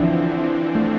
Música